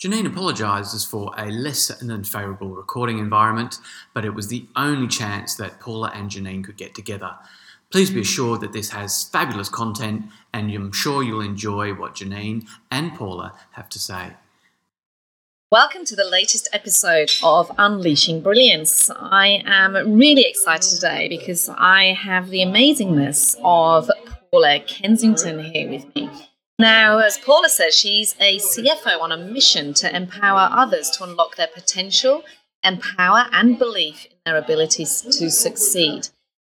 Janine apologises for a less than favourable recording environment, but it was the only chance that Paula and Janine could get together. Please be assured that this has fabulous content, and I'm sure you'll enjoy what Janine and Paula have to say. Welcome to the latest episode of Unleashing Brilliance. I am really excited today because I have the amazingness of Paula Kensington here with me. Now, as Paula says, she's a CFO on a mission to empower others to unlock their potential, empower, and belief in their abilities to succeed.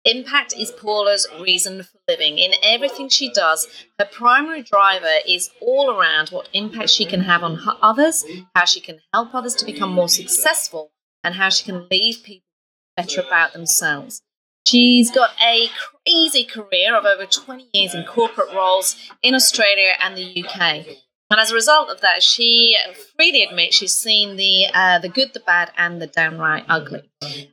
Impact is Paula's reason for living. In everything she does, her primary driver is all around what impact she can have on others, how she can help others to become more successful, and how she can leave people better about themselves. She's got a crazy career of over 20 years in corporate roles in Australia and the UK. And as a result of that, she freely admits she's seen the uh, the good, the bad, and the downright ugly.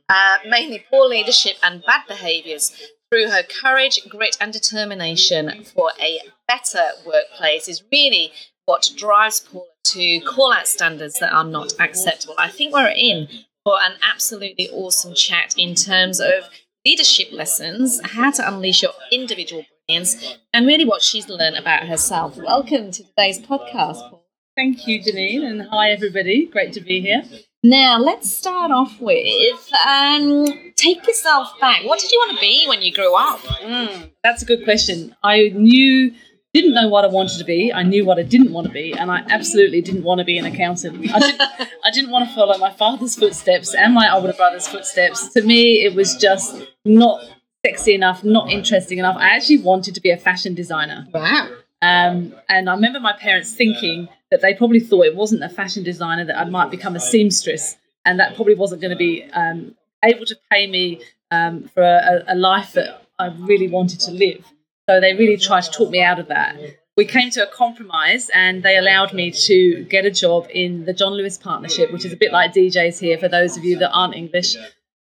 Uh, mainly poor leadership and bad behaviours. Through her courage, grit, and determination for a better workplace is really what drives Paula to call out standards that are not acceptable. I think we're in for an absolutely awesome chat in terms of leadership lessons, how to unleash your individual brilliance, and really what she's learned about herself. Welcome to today's podcast, Paul. Thank you, Janine, and hi, everybody. Great to be here. Now, let's start off with um, take yourself back. What did you want to be when you grew up? Mm, that's a good question. I knew didn't know what I wanted to be. I knew what I didn't want to be, and I absolutely didn't want to be an accountant. I didn't, I didn't want to follow my father's footsteps and my older brother's footsteps. To me, it was just not sexy enough, not interesting enough. I actually wanted to be a fashion designer. Wow. Um, and I remember my parents thinking that they probably thought it wasn't a fashion designer that I might become a seamstress, and that probably wasn't going to be um, able to pay me um, for a, a life that I really wanted to live. So they really tried to talk me out of that. We came to a compromise and they allowed me to get a job in the John Lewis Partnership, which is a bit like DJs here for those of you that aren't English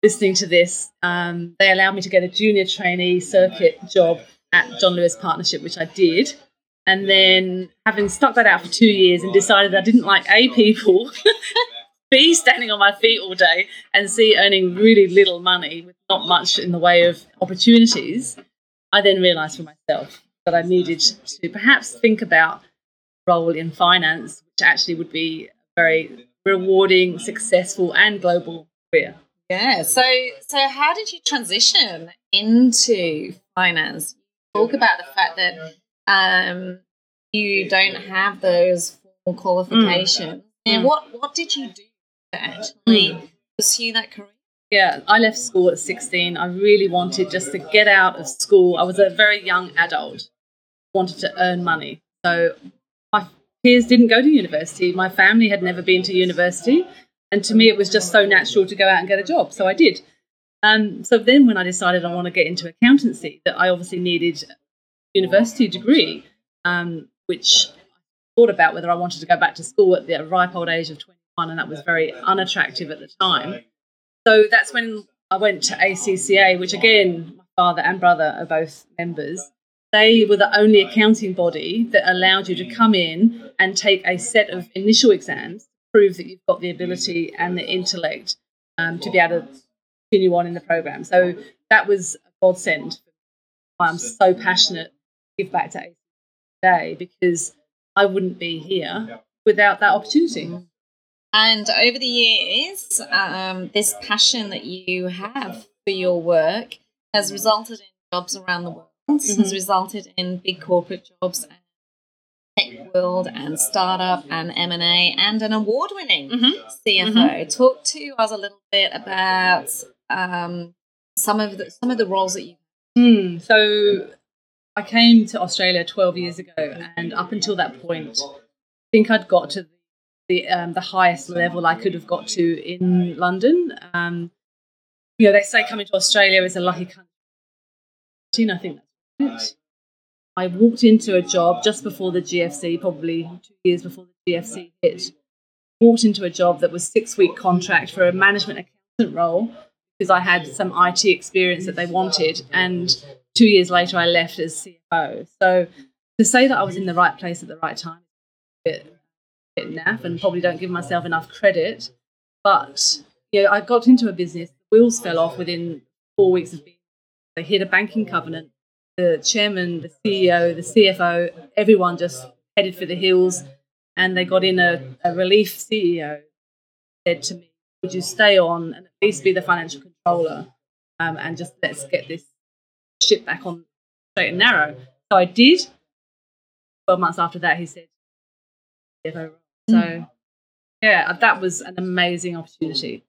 listening to this. Um, they allowed me to get a junior trainee circuit job at John Lewis Partnership, which I did. And then, having stuck that out for two years and decided I didn't like A, people, B, standing on my feet all day, and C, earning really little money with not much in the way of opportunities, I then realised for myself that I needed to perhaps think about a role in finance, which actually would be a very rewarding, successful, and global career. Yeah. So, so how did you transition into finance? Talk about the fact that um, you don't have those formal qualifications. Mm. And mm. what what did you do to actually mm. pursue that career? Yeah, I left school at 16. I really wanted just to get out of school. I was a very young adult, wanted to earn money. So my peers didn't go to university. My family had never been to university. And to me, it was just so natural to go out and get a job. So I did. Um, so then when I decided I want to get into accountancy, that I obviously needed a university degree, um, which I thought about whether I wanted to go back to school at the ripe old age of 21, and that was very unattractive at the time. So that's when I went to ACCA, which again, my father and brother are both members. They were the only accounting body that allowed you to come in and take a set of initial exams to prove that you've got the ability and the intellect um, to be able to continue on in the program. So that was a godsend. I'm so passionate to give back to ACCA today because I wouldn't be here without that opportunity. And over the years, um, this passion that you have for your work has resulted in jobs around the world, mm-hmm. has resulted in big corporate jobs and tech world and startup and M&A and an award-winning mm-hmm. CFO. Mm-hmm. Talk to us a little bit about um, some of the some of the roles that you mm, so I came to Australia 12 years ago and up until that point I think I'd got to the um, the highest level I could have got to in London. Um, you know, they say coming to Australia is a lucky country. I think that's it. I walked into a job just before the GFC, probably two years before the GFC hit. Walked into a job that was six week contract for a management accountant role because I had some IT experience that they wanted, and two years later I left as CFO. So to say that I was in the right place at the right time, a a bit naff, and probably don't give myself enough credit. But yeah, I got into a business. The wheels fell off within four weeks of being. They hit a banking covenant the chairman, the CEO, the CFO, everyone just headed for the hills. And they got in a, a relief CEO said to me, Would you stay on and at least be the financial controller um, and just let's get this ship back on straight and narrow? So I did. 12 months after that, he said, CFO. So, mm. yeah, that was an amazing opportunity.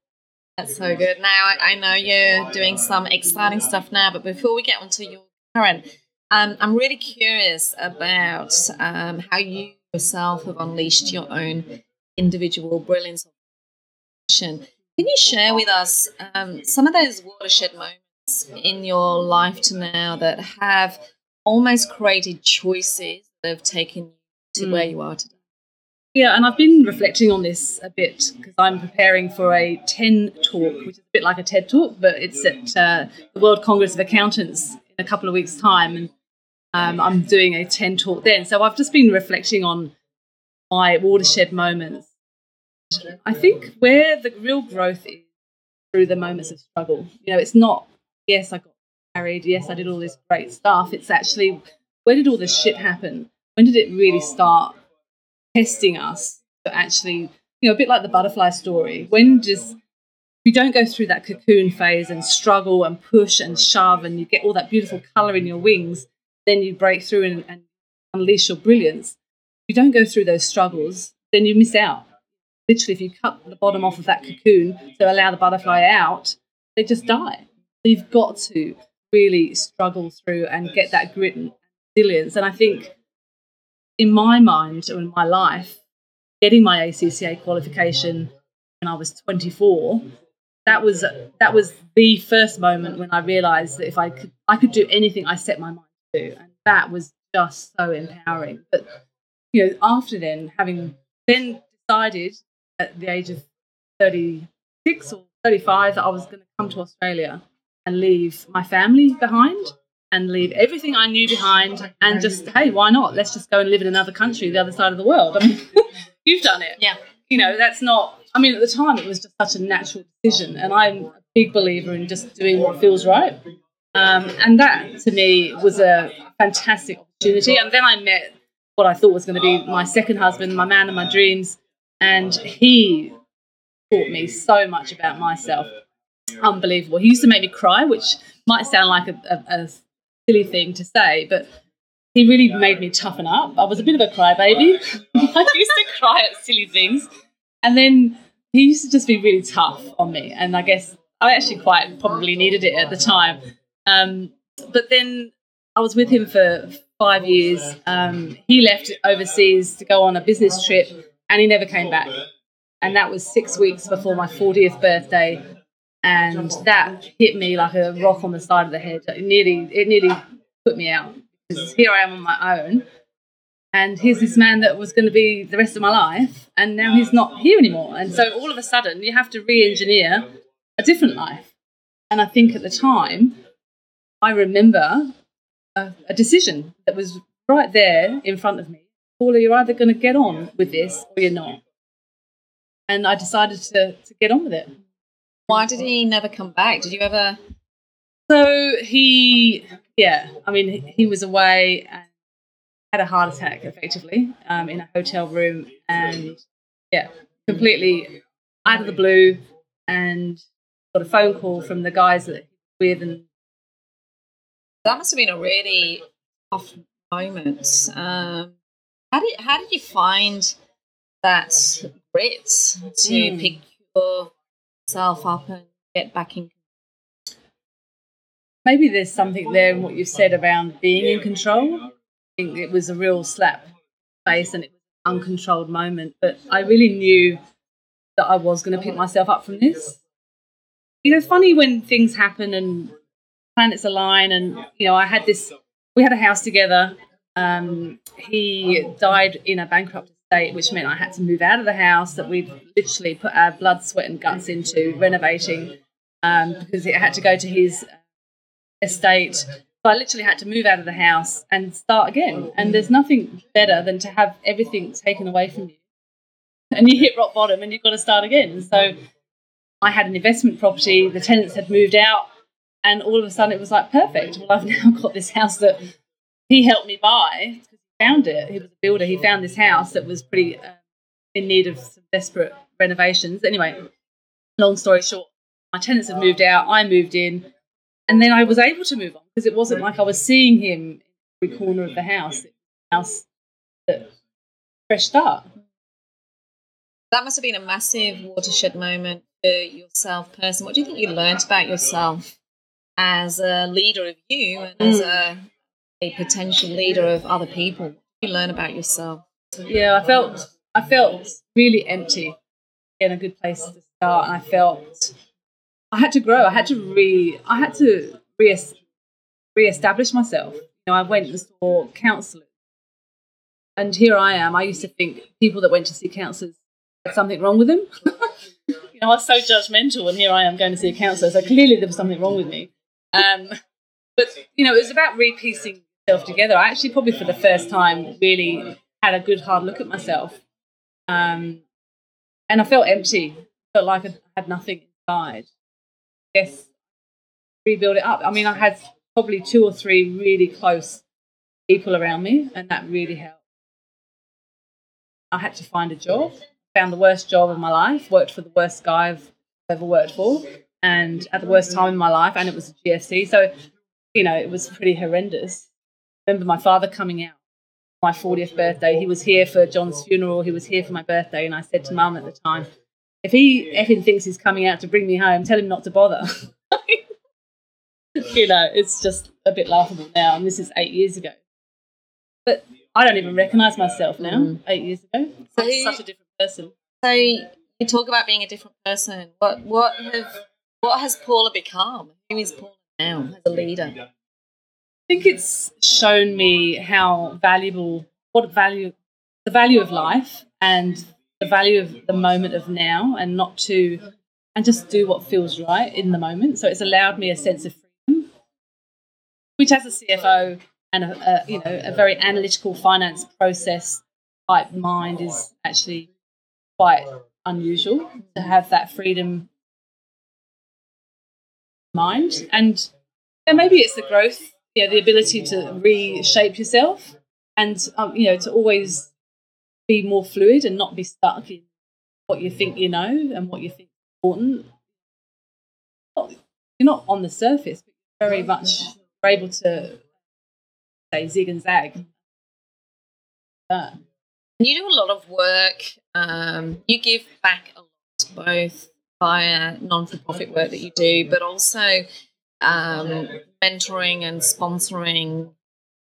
That's so good. Now, I, I know you're doing some exciting stuff now, but before we get onto your Karen, um, I'm really curious about um, how you yourself have unleashed your own individual brilliance. Can you share with us um, some of those watershed moments in your life to now that have almost created choices that have taken you to mm. where you are today? Yeah, and I've been reflecting on this a bit because I'm preparing for a TEN talk, which is a bit like a TED talk, but it's at uh, the World Congress of Accountants in a couple of weeks' time, and um, I'm doing a TEN talk then. So I've just been reflecting on my watershed moments. I think where the real growth is through the moments of struggle. You know, it's not, yes, I got married, yes, I did all this great stuff. It's actually, where did all this shit happen? When did it really start testing us to actually, you know, a bit like the butterfly story? When does you don't go through that cocoon phase and struggle and push and shove and you get all that beautiful color in your wings, then you break through and, and unleash your brilliance. If you don't go through those struggles, then you miss out. Literally, if you cut the bottom off of that cocoon to allow the butterfly out, they just die. You've got to really struggle through and get that grit and resilience. And I think in my mind or in my life, getting my ACCA qualification when I was 24 that was that was the first moment when I realized that if I could I could do anything I set my mind to, and that was just so empowering. But you know, after then, having then decided at the age of thirty six or thirty five that I was going to come to Australia and leave my family behind and leave everything I knew behind and just hey, why not? Let's just go and live in another country, the other side of the world. I mean, you've done it. Yeah. You know, that's not I mean, at the time, it was just such a natural decision, and I'm a big believer in just doing what feels right. Um, and that, to me, was a fantastic opportunity. And then I met what I thought was going to be my second husband, my man of my dreams, and he taught me so much about myself. Unbelievable. He used to make me cry, which might sound like a, a, a silly thing to say, but he really made me toughen up. I was a bit of a crybaby. I used to cry at silly things. And then he used to just be really tough on me, and I guess I actually quite probably needed it at the time. Um, but then I was with him for five years. Um, he left overseas to go on a business trip, and he never came back. And that was six weeks before my 40th birthday, and that hit me like a rock on the side of the head. It nearly, it nearly put me out. Because here I am on my own. And here's this man that was going to be the rest of my life and now he's not here anymore. And so all of a sudden you have to re-engineer a different life. And i think at the time i remember a, a decision that was right there in front of me. Paula you're either going to get on with this or you're not? And i decided to, to get on with it why did he never come back did you ever so he yeah i mean he was away and had a heart attack effectively um, in a hotel room and yeah completely out of the blue and got a phone call from the guys that he was with and that must have been a really tough moment um, how did how did you find that grit to mm. pick yourself up and get back in maybe there's something there in what you said about being in control I think it was a real slap face and it was an uncontrolled moment. But I really knew that I was going to pick myself up from this. You know, it's funny when things happen and planets align, and you know, I had this. We had a house together. Um, he died in a bankrupt estate, which meant I had to move out of the house that we'd literally put our blood, sweat, and guts into renovating um, because it had to go to his estate. So I literally had to move out of the house and start again. And there's nothing better than to have everything taken away from you. And you hit rock bottom and you've got to start again. So I had an investment property, the tenants had moved out, and all of a sudden it was like perfect. Well, I've now got this house that he helped me buy found it. He was a builder. He found this house that was pretty uh, in need of some desperate renovations. Anyway, long story short, my tenants had moved out. I moved in, and then I was able to move on because it wasn't like I was seeing him in every corner of the house. It was a house that fresh start. That must have been a massive watershed moment for yourself, person. What do you think you learned about yourself as a leader of you and as a, a potential leader of other people? You learn about yourself? Yeah, I felt I felt really empty in a good place to start, and I felt I had to grow. I had to re I had to re re-establish myself. You know, I went and saw counsellors, and here I am. I used to think people that went to see counsellors had something wrong with them. you know, I was so judgmental, and here I am going to see a counsellor. So clearly there was something wrong with me. Um, but you know, it was about repiecing together. I actually probably for the first time really had a good hard look at myself, um, and I felt empty. Felt like I had nothing inside. Guess rebuild it up. I mean, I had probably two or three really close people around me, and that really helped. I had to find a job. Found the worst job of my life. Worked for the worst guy I've ever worked for, and at the worst time in my life. And it was a GFC, so you know it was pretty horrendous. Remember my father coming out my 40th birthday. He was here for John's funeral. He was here for my birthday, and I said to Mum at the time, "If he effing thinks he's coming out to bring me home, tell him not to bother." you know, it's just a bit laughable now, and this is eight years ago. But I don't even recognise myself now. Mm. Eight years ago, So I'm such a different person. So you talk about being a different person. What what have what has Paula become? Who is Paula now as a leader? I think it's shown me how valuable, what value, the value of life and the value of the moment of now, and not to, and just do what feels right in the moment. So it's allowed me a sense of freedom, which as a CFO and a, a you know a very analytical finance process type mind is actually quite unusual to have that freedom mind and yeah, maybe it's the growth, yeah, the ability to reshape yourself, and um, you know to always be more fluid and not be stuck in what you think you know and what you think is important. You're not on the surface, but you're very much able to say zig and zag. Uh, And you do a lot of work. Um, you give back a lot, both via non-for-profit work that you do, but also um, mentoring and sponsoring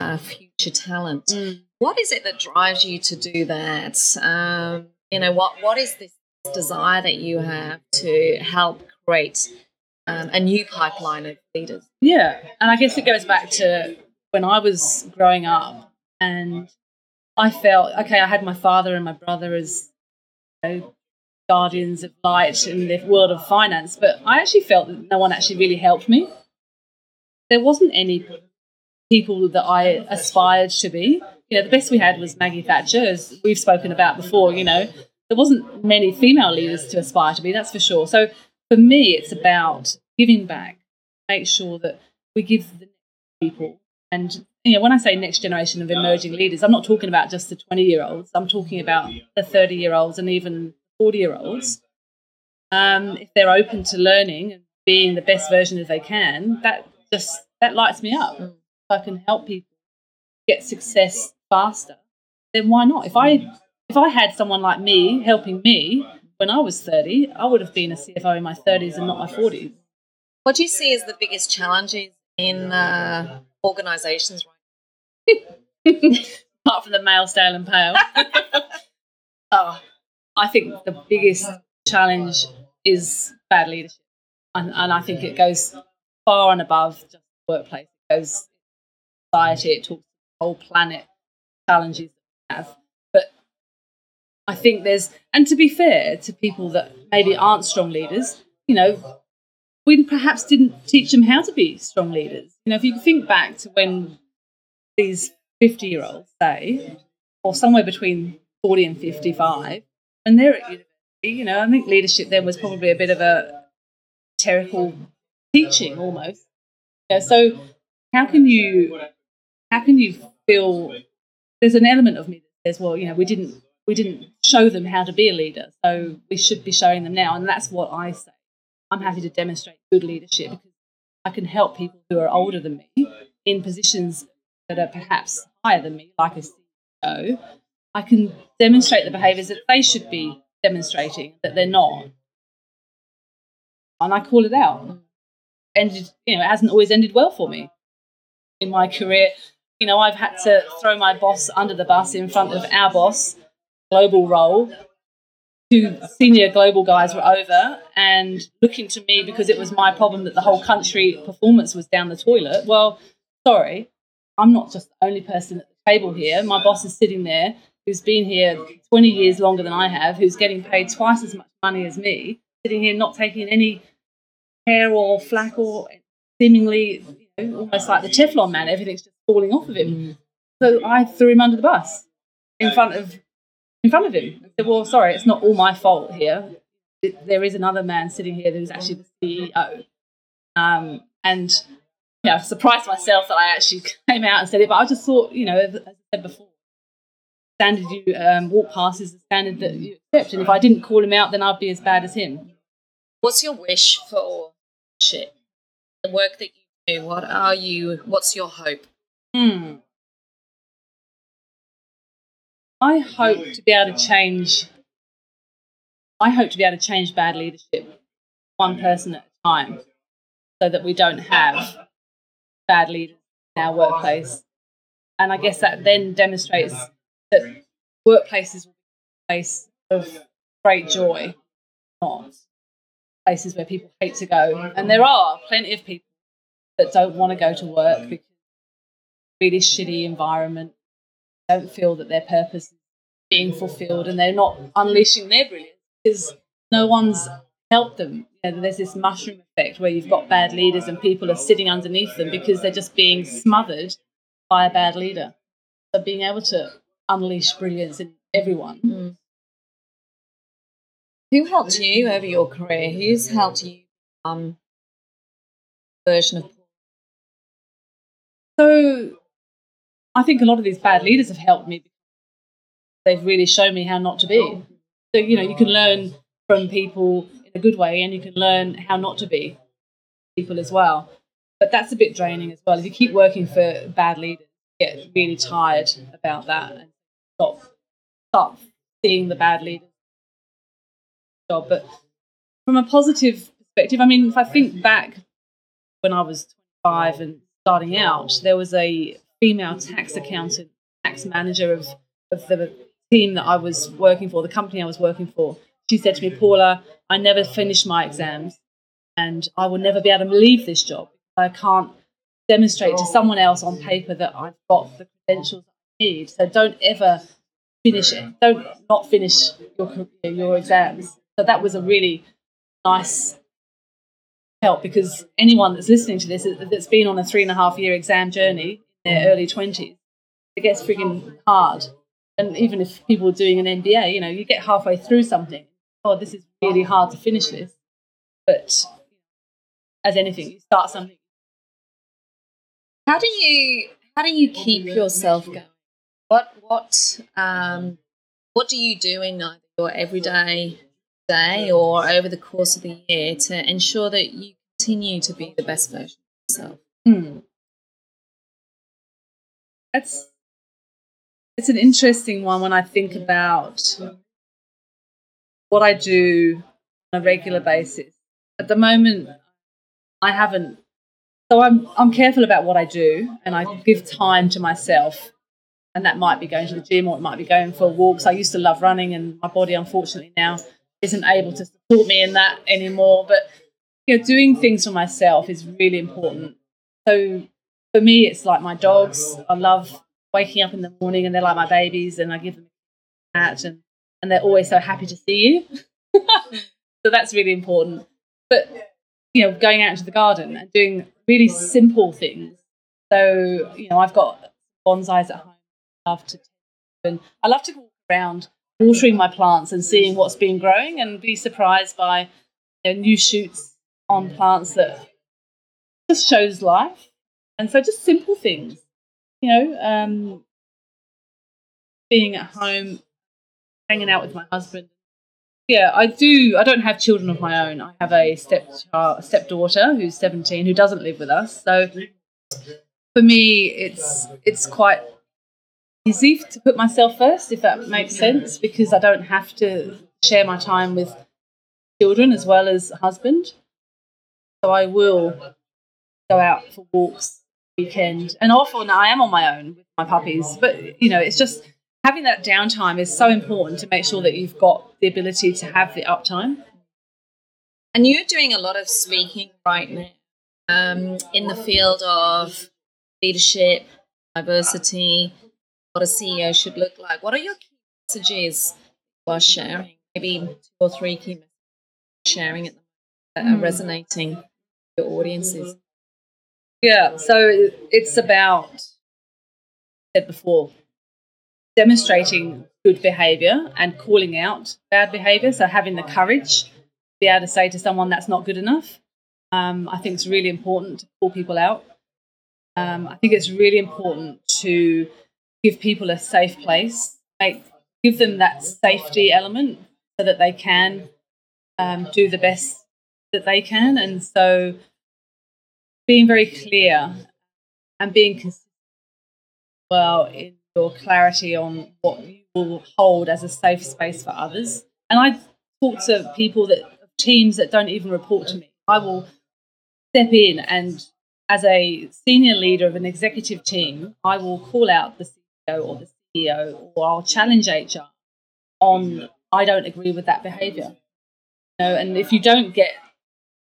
uh, future talent. What is it that drives you to do that? Um, you know, what what is this desire that you have to help create um, a new pipeline of leaders? Yeah, and I guess it goes back to when I was growing up, and I felt okay. I had my father and my brother as you know, guardians of light in the world of finance, but I actually felt that no one actually really helped me. There wasn't any people that I aspired to be. You know, the best we had was Maggie Thatcher, as we've spoken about before. You know, there wasn't many female leaders to aspire to be. That's for sure. So for me, it's about giving back. Make sure that we give the people and you know when i say next generation of emerging leaders i'm not talking about just the 20 year olds i'm talking about the 30 year olds and even 40 year olds um, if they're open to learning and being the best version as they can that just that lights me up. If i can help people get success faster then why not? If i if i had someone like me helping me when i was 30 i would have been a cfo in my 30s and not my 40s What do you see as the biggest challenges in uh, organisations apart from the male, stale, and pale. oh, I think the biggest challenge is bad leadership, and, and I think it goes far and above just the workplace. It goes society, it talks the whole planet, challenges that we have. But I think there's, and to be fair to people that maybe aren't strong leaders, you know, we perhaps didn't teach them how to be strong leaders. You know, if you think back to when these 50 year olds, say, or somewhere between 40 and 55, and they're at university, you know, I think leadership then was probably a bit of a terrible teaching almost. Yeah, so how can you how can you feel there's an element of me that says, well, you know, we didn't we didn't show them how to be a leader, so we should be showing them now, and that's what I say. I'm happy to demonstrate good leadership because I can help people who are older than me in positions that are perhaps higher than me, like a CEO. I can demonstrate the behaviours that they should be demonstrating that they're not, and I call it out. Ended, you know, it hasn't always ended well for me in my career. You know, I've had to throw my boss under the bus in front of our boss, global role. Two senior global guys were over and looking to me because it was my problem that the whole country performance was down the toilet. Well, sorry, I'm not just the only person at the table here. My boss is sitting there who's been here 20 years longer than I have, who's getting paid twice as much money as me, sitting here not taking any hair or flack or seemingly you know, almost like the Teflon man, everything's just falling off of him. Mm. So I threw him under the bus in front of in front of him. I said, "Well, sorry, it's not all my fault here. It, there is another man sitting here who's actually the CEO." Um, and yeah, surprised myself that I actually came out and said it. But I just thought, you know, as I said before, standard you um, walk past is the standard that you accept. And if I didn't call him out, then I'd be as bad as him. What's your wish for shit? The work that you do, what are you, what's your hope? Hmm. I hope to be able to change. I hope to be able to change bad leadership one person at a time so that we don't have bad leaders in our workplace. And I guess that then demonstrates that workplaces will be a place of great joy, not places where people hate to go. And there are plenty of people that don't want to go to work because really shitty environment, don't feel that their purpose is being fulfilled and they're not unleashing their brilliance because no one's helped them. You know, there's this mushroom effect where you've got bad leaders and people are sitting underneath them because they're just being smothered by a bad leader. So being able to unleash brilliance in everyone. Mm. Who helped you over your career? Who's helped you um version of so I think a lot of these bad leaders have helped me. They've really shown me how not to be. So, you know, you can learn from people in a good way and you can learn how not to be people as well. But that's a bit draining as well. If you keep working for bad leaders, you get really tired about that and stop, stop seeing the bad leaders job. But from a positive perspective, I mean, if I think back when I was 25 and starting out, there was a female tax accountant, tax manager of, of the team that I was working for, the company I was working for. She said to me, Paula, I never finished my exams and I will never be able to leave this job. I can't demonstrate to someone else on paper that I've got the credentials I need. So don't ever finish it. Don't not finish your your exams. So that was a really nice help because anyone that's listening to this that's been on a three and a half year exam journey in their early 20s, it gets freaking hard. And even if people are doing an MBA, you know, you get halfway through something, oh, this is really hard to finish this. But as anything, you start something. How do you how do you keep yourself going? What what um what do you do in your everyday day or over the course of the year to ensure that you continue to be the best version of yourself? Mm. That's it's an interesting one when I think about what I do on a regular basis. At the moment, I haven't. So I'm I'm careful about what I do, and I give time to myself. And that might be going to the gym, or it might be going for walks. I used to love running, and my body, unfortunately, now isn't able to support me in that anymore. But you know, doing things for myself is really important. So for me, it's like my dogs. I love waking up in the morning and they're like my babies, and I give them a cat, and, and they're always so happy to see you. so that's really important. But, you know, going out into the garden and doing really simple things. So, you know, I've got bonsais at home. I love to, and I love to walk around watering my plants and seeing what's been growing and be surprised by you know, new shoots on plants that just shows life. And so just simple things, you know, um, being at home, hanging out with my husband. Yeah, I do. I don't have children of my own. I have a step stepdaughter who's 17 who doesn't live with us. So for me, it's it's quite easy to put myself first, if that makes sense, because I don't have to share my time with children as well as husband. So I will go out for walks weekend, and often I am on my own with my puppies. But you know, it's just having that downtime is so important to make sure that you've got the ability to have the uptime. And you're doing a lot of speaking right now um, in the field of leadership, diversity, what a CEO should look like. What are your key messages you are sharing? Maybe two or three key messages sharing it that are mm. resonating with your audiences. Yeah, so it's about said before demonstrating good behavior and calling out bad behavior. So having the courage to be able to say to someone that's not good enough. Um, I think it's really important to call people out. Um, I think it's really important to give people a safe place, make give them that safety element so that they can um, do the best that they can. And so being very clear and being consistent well in your clarity on what you will hold as a safe space for others. And I talk to people that teams that don't even report to me. I will step in and as a senior leader of an executive team, I will call out the or the CEO or I'll challenge HR on I don't agree with that behavior. You know, and if you don't get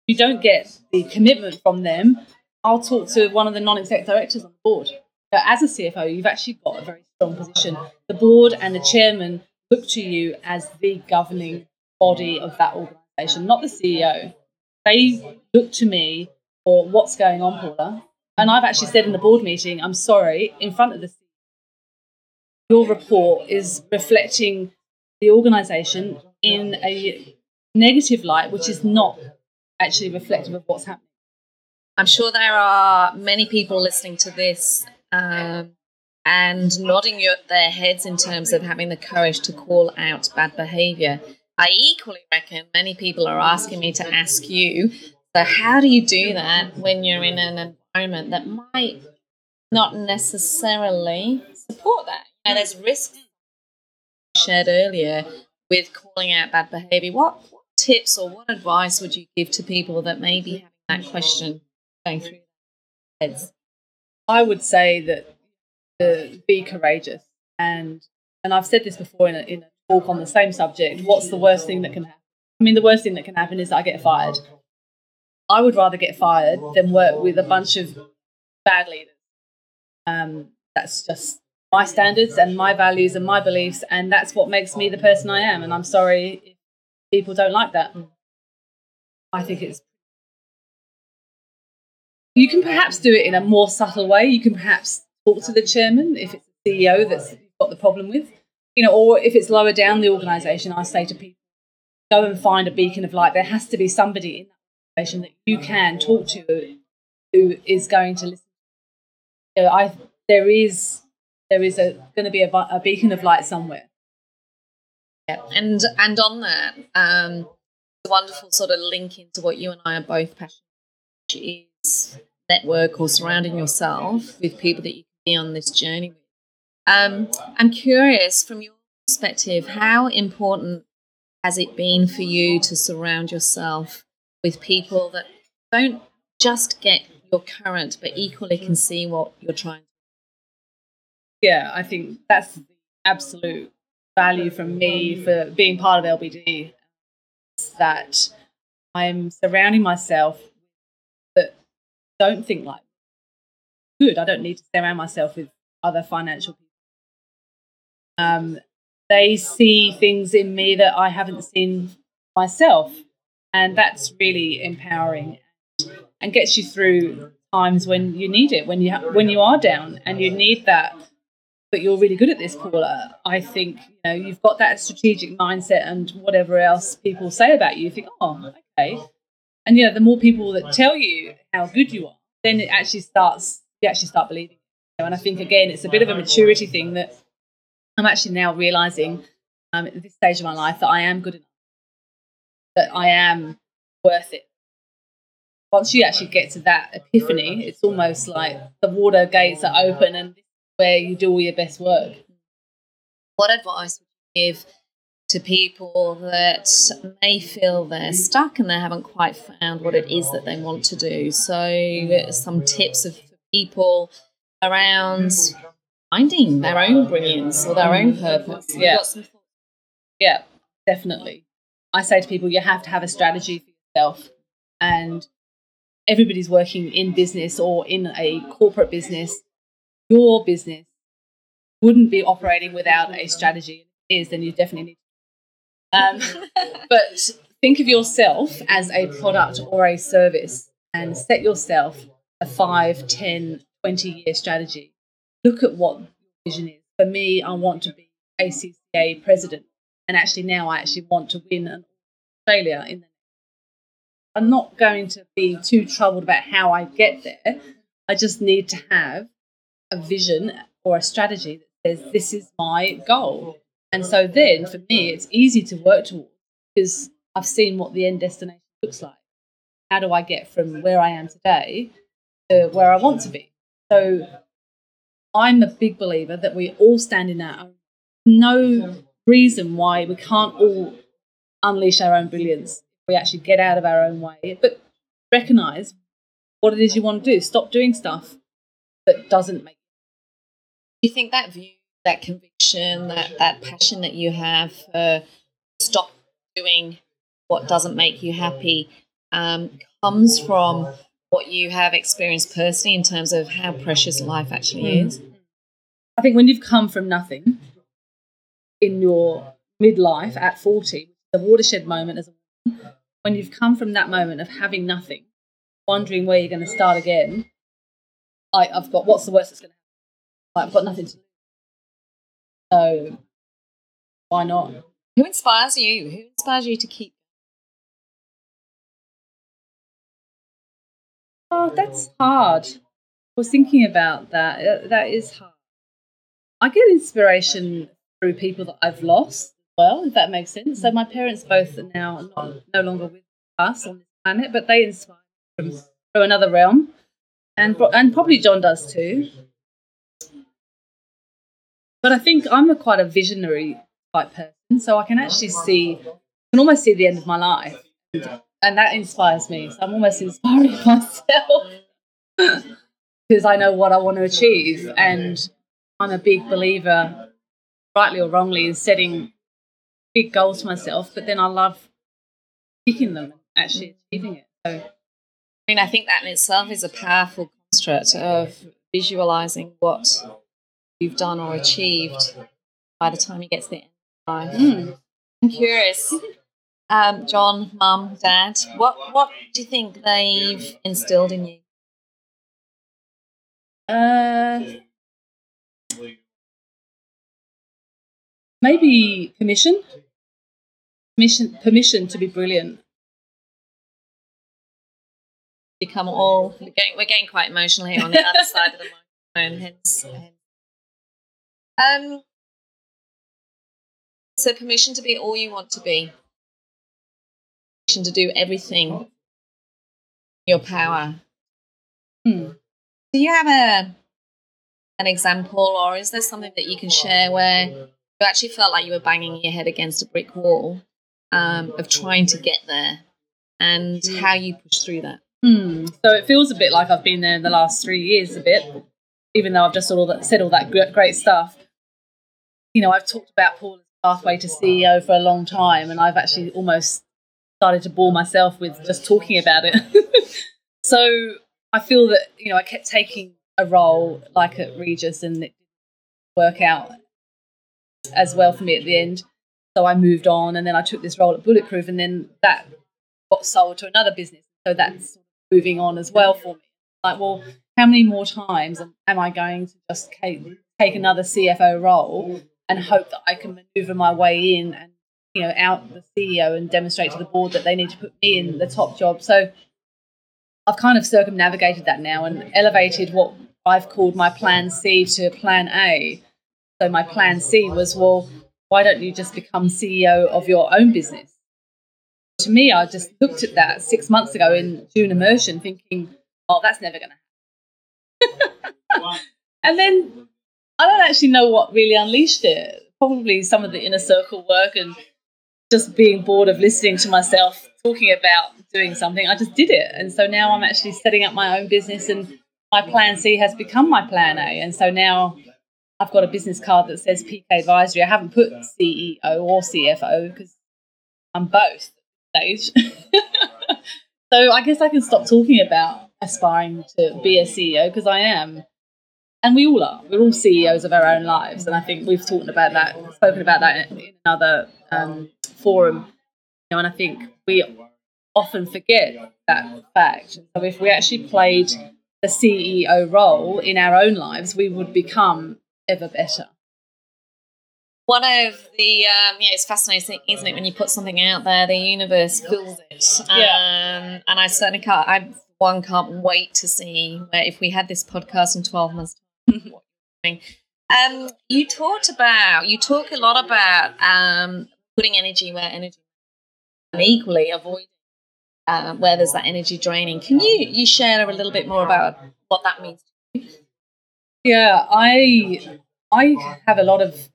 you don't get the commitment from them, I'll talk to one of the non-exec directors on the board. But as a CFO, you've actually got a very strong position. The board and the chairman look to you as the governing body of that organisation, not the CEO. They look to me for what's going on, Paula. And I've actually said in the board meeting, I'm sorry, in front of the CEO, your report is reflecting the organisation in a negative light, which is not actually reflective of what's happening. I'm sure there are many people listening to this um, and nodding their heads in terms of having the courage to call out bad behaviour. I equally reckon many people are asking me to ask you so, how do you do that when you're in an environment that might not necessarily support that? Know, there's risks shared earlier with calling out bad behaviour. What, tips or what advice would you give to people that may be having that question going through their heads? I would say that to be courageous and and I've said this before in a, in a talk on the same subject. What's the worst thing that can happen? I mean, the worst thing that can happen is I get fired. I would rather get fired than work with a bunch of bad leaders. Um, that's just my standards and my values and my beliefs, and that's what makes me the person I am. And I'm sorry if people don't like that. Mm. I think it's. You can perhaps do it in a more subtle way. You can perhaps talk to the chairman if it's the CEO that's got the problem with, you know, or if it's lower down the organisation. I say to people, go and find a beacon of light. There has to be somebody in that organisation that you can talk to who is going to listen. You know, I there is there is going to be a, a beacon of light somewhere. Yeah, and and on that, um, a wonderful sort of link into what you and I are both passionate, which is network or surrounding yourself with people that you can be on this journey with. Um, I'm curious, from your perspective, how important has it been for you to surround yourself with people that don't just get your current, but equally can see what you're trying yeah, I think that's the absolute value from me for being part of LBD that I'm surrounding myself that don't think like good. I don't need to surround myself with other financial people. Um, they see things in me that I haven't seen myself, and that's really empowering and gets you through times when you need it, when you ha- when you are down and you need that. But you're really good at this, Paula. I think you know you've got that strategic mindset, and whatever else people say about you, you think, oh, okay. And you know, the more people that tell you how good you are, then it actually starts. You actually start believing. It. And I think again, it's a bit of a maturity thing that I'm actually now realizing um, at this stage of my life that I am good enough, that I am worth it. Once you actually get to that epiphany, it's almost like the water gates are open and this is where you do all your best work. What advice would you give to people that may feel they're stuck and they haven't quite found what it is that they want to do? So, some tips of people around finding their own brilliance or their own purpose. Yeah. Yeah, definitely. I say to people, you have to have a strategy for yourself. And everybody's working in business or in a corporate business. Your business wouldn't be operating without a strategy. If it is, then you definitely need. Um, but think of yourself as a product or a service and set yourself a 5, 10, 20 year strategy. Look at what your vision is. For me, I want to be ACCA president. And actually, now I actually want to win an Australia in the I'm not going to be too troubled about how I get there. I just need to have a vision or a strategy that says this is my goal. And so then for me, it's easy to work towards because I've seen what the end destination looks like. How do I get from where I am today to where I want to be? So I'm a big believer that we all stand in our own. No reason why we can't all unleash our own brilliance. We actually get out of our own way, but recognize what it is you want to do. Stop doing stuff that doesn't make. Do you think that view, that conviction, that that passion that you have for stop doing what doesn't make you happy um, comes from what you have experienced personally in terms of how precious life actually mm. is? I think when you've come from nothing in your midlife at 40, the watershed moment as a woman, when you've come from that moment of having nothing, wondering where you're going to start again, I, have got what's the worst that's going to happen? I've got nothing to lose. So why not? Who inspires you? Who inspires you to keep? Oh, that's hard. I was thinking about that. Uh, that is hard. I get inspiration through people that I've lost well, if that makes sense. So my parents both are now not, no longer with us on this planet, but they inspire from, from another realm, and and probably John does too. But I think I'm a quite a visionary type person, so I can actually see, I can almost see the end of my life, and, that inspires me. So I'm almost inspiring myself because I know what I want to achieve, and I'm a big believer, rightly or wrongly, in setting big goals for myself, but then I love picking them actually achieving it. So, I mean, I think that in itself is a powerful construct of visualizing what you've done or achieved by the time you get to the end of life. Mm. I'm curious, um, John, Mum, Dad, what what do you think they've instilled in you? Uh, maybe permission permission permission to be brilliant become all we're getting, we're getting quite emotional here on the other side of the microphone hence, um so permission to be all you want to be permission to do everything your power hmm. do you have a an example or is there something that you can share where you actually felt like you were banging your head against a brick wall um, of trying to get there and how you push through that. Hmm. So it feels a bit like I've been there in the last three years, a bit, even though I've just all that, said all that great stuff. You know, I've talked about Paula's pathway to CEO for a long time, and I've actually almost started to bore myself with just talking about it. so I feel that you know I kept taking a role like at Regis and it didn't work out as well for me at the end. So I moved on and then I took this role at Bulletproof and then that got sold to another business. So that's moving on as well for me. Like, well, how many more times am I going to just take another CFO role and hope that I can maneuver my way in and you know out the CEO and demonstrate to the board that they need to put me in the top job. So I've kind of circumnavigated that now and elevated what I've called my plan C to plan A. So my plan C was, well, why don't you just become CEO of your own business? To me, I just looked at that six months ago in June immersion, thinking, oh, that's never going to happen. and then I don't actually know what really unleashed it. Probably some of the inner circle work and just being bored of listening to myself talking about doing something. I just did it. And so now I'm actually setting up my own business and my plan C has become my plan A. And so now I've got a business card that says PK Advisory. I haven't put CEO or CFO because I'm both stage. so I guess I can stop talking about aspiring to be a CEO because I am. And we all are. We're all CEOs of our own lives. And I think we've talked about that, spoken about that in another um, forum. You know, and I think we often forget that fact. So if we actually played the CEO role in our own lives, we would become ever better. One of the um, yeah, it's fascinating, isn't it? When you put something out there, the universe fills it. Yeah. Um, and I certainly can't. I one can't wait to see where if we had this podcast in twelve months. Um, you talked about you talk a lot about um, putting energy where energy and equally avoiding uh, where there's that energy draining. Can you you share a little bit more about what that means? Yeah, I I have a lot of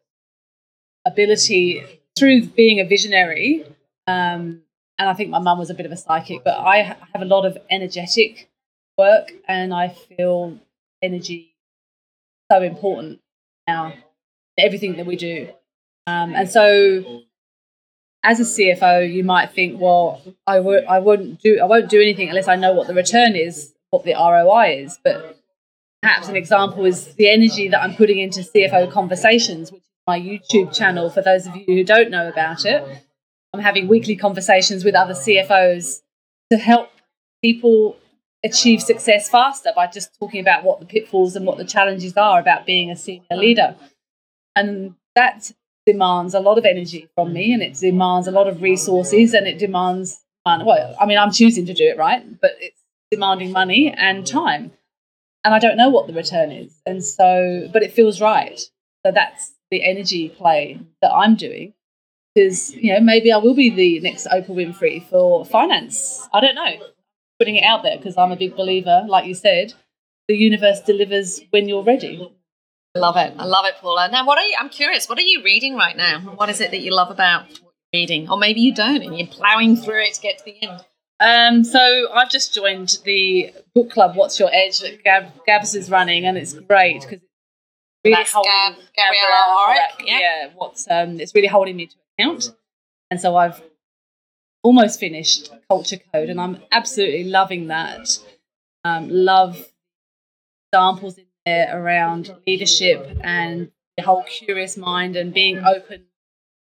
ability through being a visionary, um, and I think my mum was a bit of a psychic, but I have a lot of energetic work, and I feel energy so important now everything that we do, um, and so as a CFO, you might think, well, I wouldn't do, I won't do anything unless I know what the return is, what the ROI is. But perhaps an example is the energy that I'm putting into CFO conversations, which is my YouTube channel. For those of you who don't know about it, I'm having weekly conversations with other CFOs to help people achieve success faster by just talking about what the pitfalls and what the challenges are about being a senior leader. And that demands a lot of energy from me and it demands a lot of resources and it demands money. well i mean i'm choosing to do it right? But it's demanding money and time. And i don't know what the return is. And so but it feels right. So that's the energy play that i'm doing. Because you know maybe i will be the next oprah winfrey for finance. I don't know putting it out there because i'm a big believer like you said the universe delivers when you're ready I love it. I love it, Paula. Now, what are you? I'm curious. What are you reading right now? What is it that you love about reading, or maybe you don't, and you're ploughing through it to get to the end? Um, so I've just joined the book club. What's your edge? That Gab, Gabs is running, and it's great because it's really That's holding Gab, Gabriella Orrick, yeah. yeah. What's um, it's really holding me to account, and so I've almost finished Culture Code, and I'm absolutely loving that. Um, love examples in there around leadership and the whole curious mind and being open.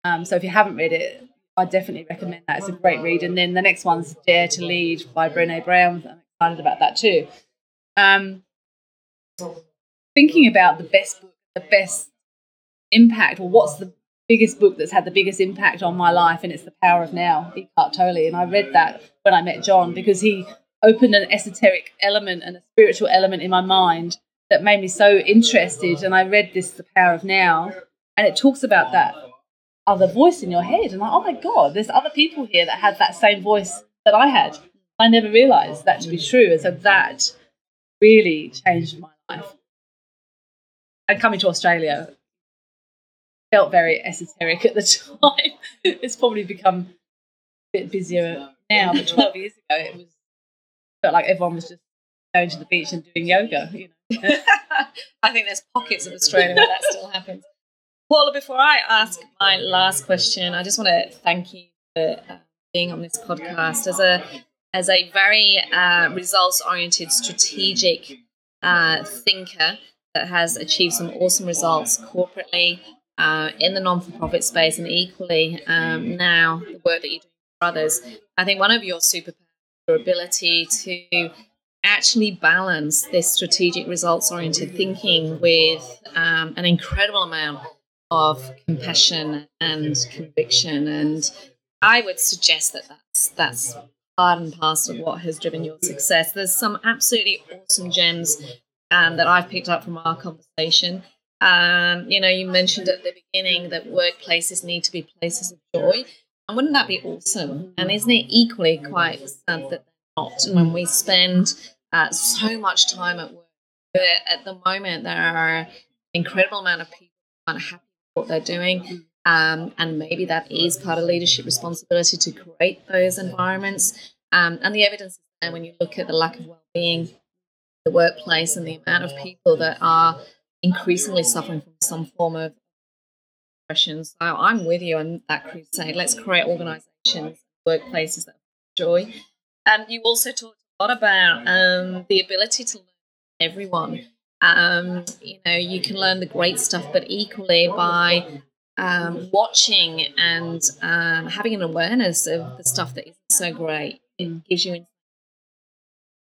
Um, so if you haven't read it, I definitely recommend that. It's a great read. And then the next one's Dare to Lead by Brene Brown. I'm excited about that too. Um, thinking about the best book, the best impact, or what's the biggest book that's had the biggest impact on my life, and it's The Power of Now, Eckhart Tolle. And I read that when I met John because he opened an esoteric element and a spiritual element in my mind that made me so interested. And I read this, The Power of Now, and it talks about that other voice in your head. And like, oh my God, there's other people here that had that same voice that I had. I never realized that to be true. And so that really changed my life. And coming to Australia felt very esoteric at the time. it's probably become a bit busier now, but 12 years ago, it was felt like everyone was just going to the beach and doing yoga, you know. I think there's pockets of Australia where that still happens. Paula, before I ask my last question, I just want to thank you for uh, being on this podcast as a as a very uh, results oriented, strategic uh, thinker that has achieved some awesome results corporately uh, in the non-for-profit space, and equally um, now the work that you do for others. I think one of your superpowers, your ability to actually balance this strategic results-oriented thinking with um, an incredible amount of compassion and conviction and I would suggest that that's that's part and parcel of what has driven your success. There's some absolutely awesome gems um, that I've picked up from our conversation. Um, you know, you mentioned at the beginning that workplaces need to be places of joy. And wouldn't that be awesome? And isn't it equally quite sad that they're not when we spend uh, so much time at work? But at the moment, there are an incredible amount of people unhappy with what they're doing. Um, and maybe that is part of leadership responsibility to create those environments. Um, and the evidence is there when you look at the lack of well-being, the workplace, and the amount of people that are increasingly suffering from some form of depression. So I'm with you on that crusade. Let's create organisations, workplaces that joy. Um, you also talked a lot about um, the ability to learn everyone. Um, you know, you can learn the great stuff, but equally by um, watching and um, having an awareness of the stuff that isn't so great. It gives you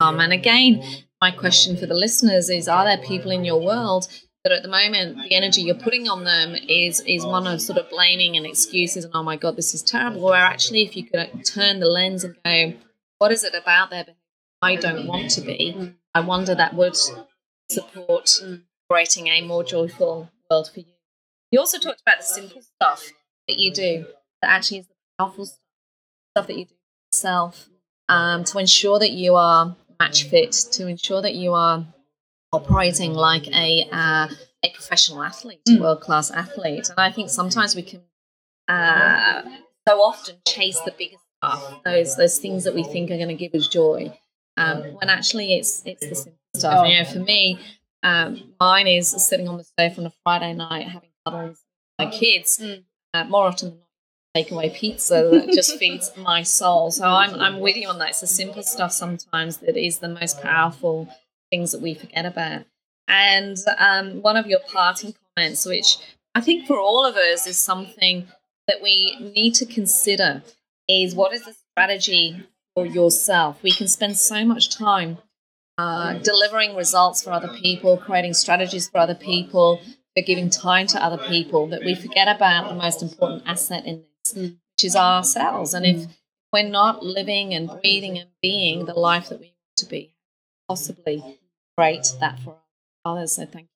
um, and again, my question for the listeners is: Are there people in your world that at the moment the energy you're putting on them is is one of sort of blaming and excuses and oh my god, this is terrible? Or actually, if you could turn the lens and go, what is it about their behavior I don't want to be? I wonder that would support creating a more joyful world for you. You also talked about the simple stuff that you do that actually is the powerful stuff that you do yourself um, to ensure that you are match fit, to ensure that you are operating like a uh, a professional athlete, mm. world class athlete. And I think sometimes we can uh, so often chase the biggest stuff, those those things that we think are going to give us joy, um, when actually it's it's the simple stuff. You know, for me, um, mine is sitting on the sofa on a Friday night having cuddles with my kids. Mm. Uh, more often than not, take away pizza that just feeds my soul. So I'm I'm with you on that. It's the simple stuff sometimes that is the most powerful things that we forget about. And um, one of your parting comments, which I think for all of us is something that we need to consider, is what is the strategy for yourself? We can spend so much time uh, delivering results for other people, creating strategies for other people, for giving time to other people that we forget about the most important asset in this, mm. which is ourselves. And if we're not living and breathing and being the life that we want to be, possibly create that for others. So thank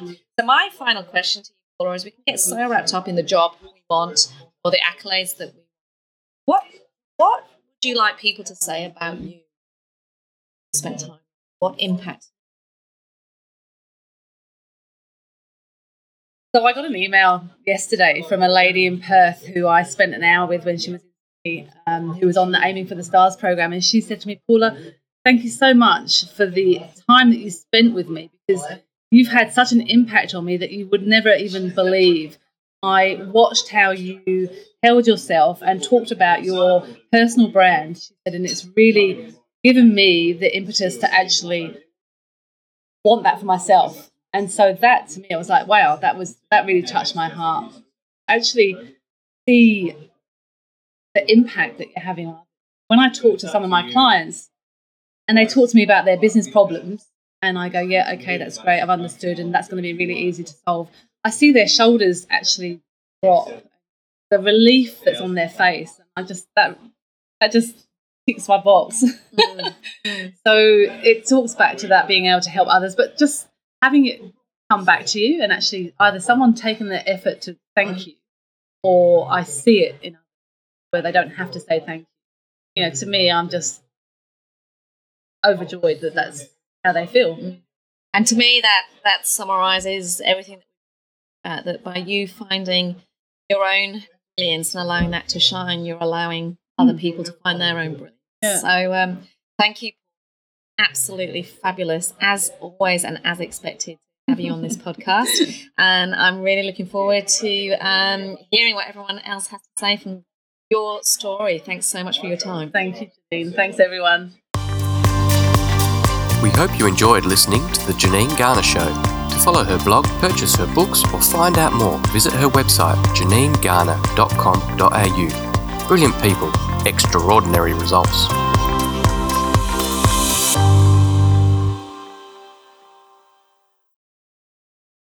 you. So my final question to you, Laura, is we can get so wrapped up in the job we want or the accolades that we what what would you like people to say about you? Spend time. What impact So I got an email yesterday from a lady in Perth who I spent an hour with when she was um, who was on the Aiming for the Stars program, and she said to me, "Paula, thank you so much for the time that you spent with me because you've had such an impact on me that you would never even believe." I watched how you held yourself and talked about your personal brand. She said, and it's really given me the impetus to actually want that for myself and so that to me, I was like, wow, that was that really touched my heart. Actually, see the impact that you're having on. When I talk to some of my clients, and they talk to me about their business problems, and I go, yeah, okay, that's great, I've understood, and that's going to be really easy to solve. I see their shoulders actually drop, the relief that's on their face. I just that that just ticks my box. Mm. so it talks back to that being able to help others, but just having it come back to you and actually either someone taking the effort to thank you or I see it in where they don't have to say thank you. You know, to me, I'm just overjoyed that that's how they feel. And to me, that that summarizes everything uh, that by you finding your own brilliance and allowing that to shine, you're allowing other people to find their own brilliance. Yeah. So, um, thank you absolutely fabulous as always and as expected have you on this podcast and i'm really looking forward to um, hearing what everyone else has to say from your story thanks so much for your time thank you Janine. thanks everyone We hope you enjoyed listening to The Janine Garner Show. To follow her blog, purchase her books, or find out more, visit her website janinegarner.com.au. Brilliant people, extraordinary results.